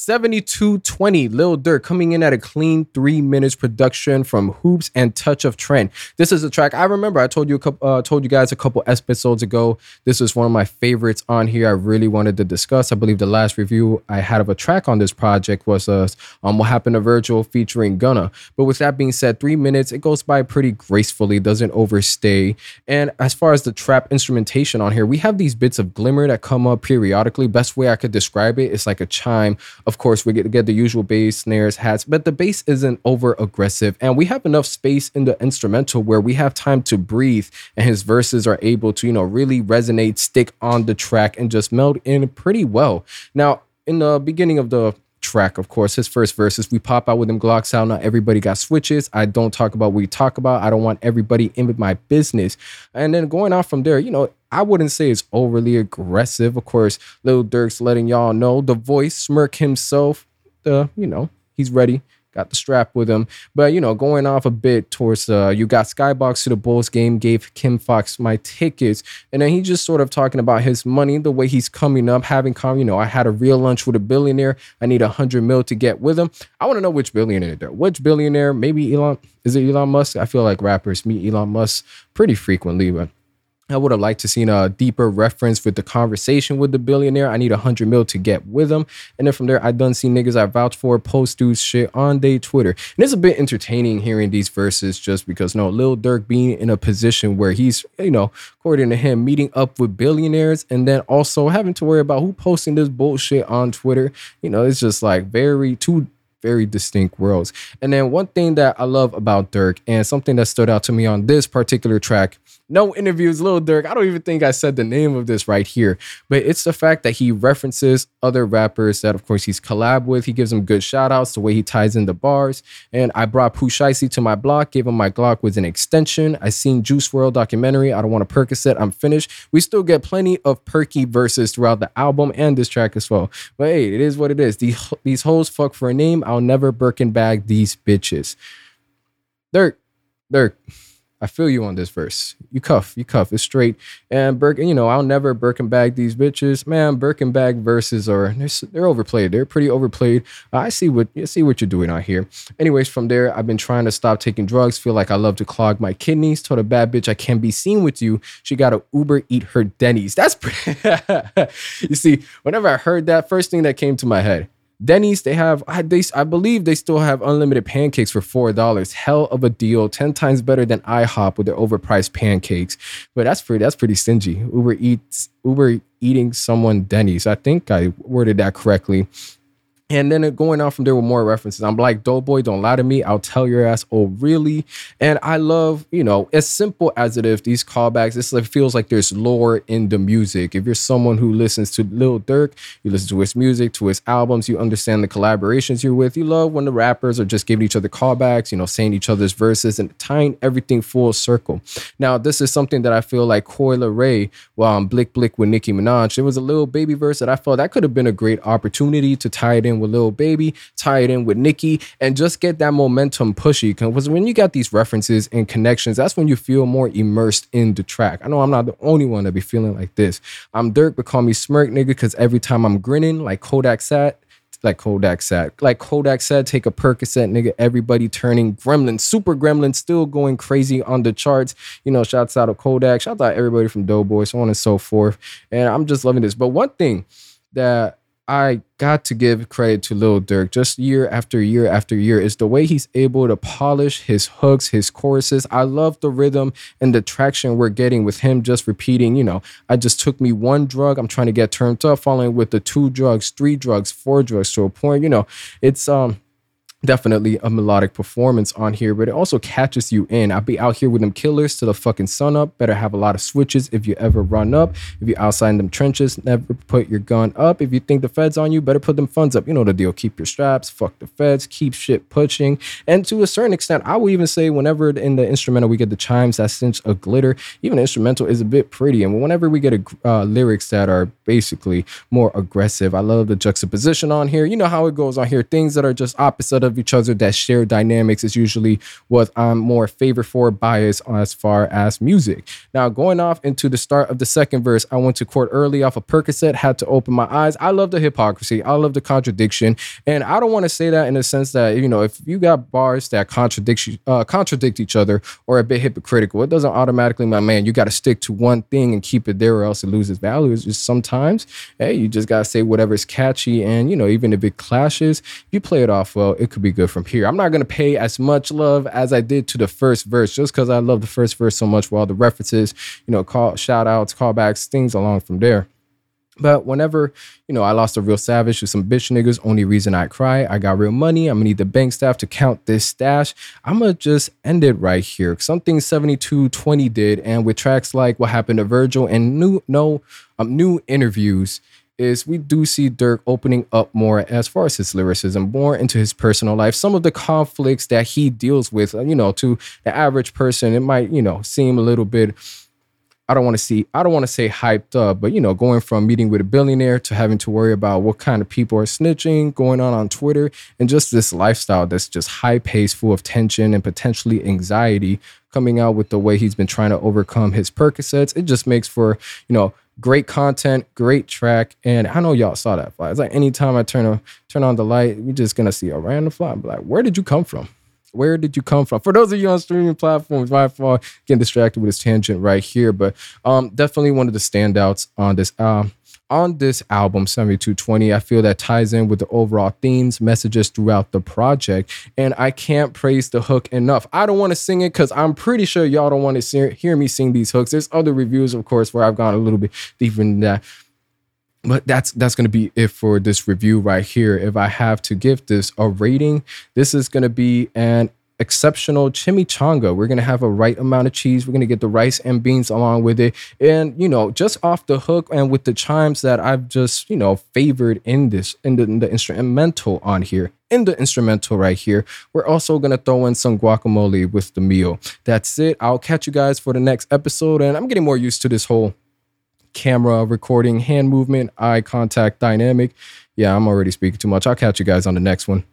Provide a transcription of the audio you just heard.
7220, Lil Durk coming in at a clean three minutes production from Hoops and Touch of Trent. This is a track I remember I told you a couple, uh, told you guys a couple episodes ago. This was one of my favorites on here. I really wanted to discuss. I believe the last review I had of a track on this project was uh, um, What Happened to Virgil featuring Gunna. But with that being said, three minutes, it goes by pretty gracefully, doesn't overstay. And as far as the trap instrumentation on here, we have these bits of glimmer that come up periodically. Best way I could describe it is like a chime of course, we get to get the usual bass, snares, hats, but the bass isn't over aggressive. And we have enough space in the instrumental where we have time to breathe and his verses are able to, you know, really resonate, stick on the track, and just meld in pretty well. Now, in the beginning of the track, of course. His first verses, we pop out with them Glocks out. Not everybody got switches. I don't talk about what we talk about. I don't want everybody in with my business. And then going off from there, you know, I wouldn't say it's overly aggressive. Of course, Lil Durk's letting y'all know the voice smirk himself. The you know he's ready. Got the strap with him, but you know going off a bit towards uh, you got Skybox to the Bulls game, gave Kim Foxx my tickets, and then he just sort of talking about his money, the way he's coming up, having come. You know, I had a real lunch with a billionaire. I need a hundred mil to get with him. I want to know which billionaire there. Which billionaire? Maybe Elon. Is it Elon Musk? I feel like rappers meet Elon Musk pretty frequently, but I would have liked to seen a deeper reference with the conversation with the billionaire. I need a hundred mil to get with him. And then from there, I done see niggas I vouch for post dudes shit on their Twitter. And it's a bit entertaining hearing these verses just because no, Lil Durk being in a position where he's, you know, according to him, meeting up with billionaires and then also having to worry about who posting this bullshit on Twitter. You know, it's just like very two very distinct worlds. And then one thing that I love about Durk and something that stood out to me on this particular track no interviews, Lil Durk. I don't even think I said the name of this right here, but it's the fact that he references other rappers that, of course, he's collab with. He gives them good shout outs, the way he ties in the bars. And I brought Pooh to my block, gave him my Glock with an extension. I seen Juice WRLD documentary. I don't want a Percocet. I'm finished. We still get plenty of perky verses throughout the album and this track as well. But hey, it is what it is. These, these hoes fuck for a name. I'll never Birkin bag these bitches. Durk, Durk. I feel you on this verse. You cuff, you cuff. It's straight. And Birkin, you know, I'll never Birkin bag these bitches. Man, Birkin bag verses are they're, they're overplayed. They're pretty overplayed. I see what I see what you're doing out here. Anyways, from there, I've been trying to stop taking drugs. Feel like I love to clog my kidneys. Told a bad bitch I can't be seen with you. She got to Uber eat her Denny's. That's pretty. you see, whenever I heard that, first thing that came to my head Denny's, they have, I, they, I believe they still have unlimited pancakes for $4. Hell of a deal. 10 times better than IHOP with their overpriced pancakes. But that's pretty, that's pretty stingy. Uber eats, Uber eating someone Denny's. I think I worded that correctly. And then going on from there with more references. I'm like, Doughboy, don't lie to me. I'll tell your ass, oh, really? And I love, you know, as simple as it is, these callbacks, this like, feels like there's lore in the music. If you're someone who listens to Lil Durk, you listen to his music, to his albums, you understand the collaborations you're with. You love when the rappers are just giving each other callbacks, you know, saying each other's verses and tying everything full circle. Now, this is something that I feel like Coi Leray, well, um, Blick Blick with Nicki Minaj, there was a little Baby verse that I felt that could have been a great opportunity to tie it in with Lil Baby, tie it in with Nicki, and just get that momentum pushy. Because when you got these references and connections, that's when you feel more immersed in the track. I know I'm not the only one to be feeling like this. I'm Durk, but call me Smirk, nigga, because every time I'm grinning, like Kodak sat, like Kodak said, like Kodak said, take a Percocet, nigga. Everybody turning gremlin, super gremlin, still going crazy on the charts. You know, shouts out to Kodak, shouts out everybody from Doughboy, so on and so forth. And I'm just loving this. But one thing that I got to give credit to Lil Durk just year after year after year is the way he's able to polish his hooks, his choruses. I love the rhythm and the traction we're getting with him just repeating, you know, I just took me one drug, I'm trying to get turned up, following with the two drugs, three drugs, four drugs to a point, you know, it's um definitely a melodic performance on here, but it also catches you in. I'll be out here with them killers to the fucking sun up. Better have a lot of switches if you ever run up. If you're outside in them trenches, never put your gun up. If you think the feds on you, better put them funds up. You know the deal. Keep your straps, fuck the feds, keep shit pushing. And to a certain extent, I will even say whenever in the instrumental we get the chimes that cinch a glitter, even instrumental is a bit pretty. And whenever we get a, uh, lyrics that are basically more aggressive, I love the juxtaposition on here. You know how it goes on here. Things that are just opposite of each other that share dynamics is usually what I'm more favor for bias as far as music. Now, going off into the start of the second verse, I went to court early off a of Percocet, had to open my eyes. I love the hypocrisy. I love the contradiction. And I don't want to say that in the sense that, you know, if you got bars that contradict, uh, contradict each other or a bit hypocritical, it doesn't automatically, my man, you got to stick to one thing and keep it there or else it loses value. It's just sometimes, hey, you just got to say whatever's catchy. And, you know, even if it clashes, you play it off well, it could be good from here. I'm not going to pay as much love as I did to the first verse just because I love the first verse so much for all the references, you know, call shout outs, callbacks, things along from there. But whenever, you know, I lost a real savage to some bitch niggas, only reason I cry, I got real money. I'm gonna need the bank staff to count this stash. I'm gonna just end it right here. Something 7220 did, and with tracks like What Happened to Virgil and new no um, new interviews, is we do see Durk opening up more as far as his lyricism, more into his personal life. Some of the conflicts that he deals with, uh, you know, to the average person, it might, you know, seem a little bit I don't want to see, I don't want to say hyped up, but you know, going from meeting with a billionaire to having to worry about what kind of people are snitching going on on Twitter and just this lifestyle that's just high paced, full of tension and potentially anxiety coming out with the way he's been trying to overcome his Percocets. It just makes for, you know, great content, great track. And I know y'all saw that fly. It's like anytime I turn, a, turn on the light, we're just to see a random fly. I'm like, where did you come from? Where did you come from? For those of you on streaming platforms, my fault getting distracted with this tangent right here, but um, definitely one of the standouts on this um on this album 7220 i feel that ties in with the overall themes messages throughout the project and i can't praise the hook enough. I don't want to sing it because i'm pretty sure y'all don't want to hear me sing these hooks. There's other reviews of course where i've gone a little bit deeper than that but that's that's going to be it for this review right here. If i have to give this a rating this is going to be an exceptional chimichanga we're going to have a right amount of cheese we're going to get the rice and beans along with it and you know just off the hook and with the chimes that i've just you know favored in this in the, in the instrumental on here in the instrumental right here. We're also going to throw in some guacamole with the meal. That's it. I'll catch you guys for the next episode. And I'm getting more used to this whole camera recording, hand movement, eye contact dynamic. Yeah, I'm already speaking too much. I'll catch you guys on the next one.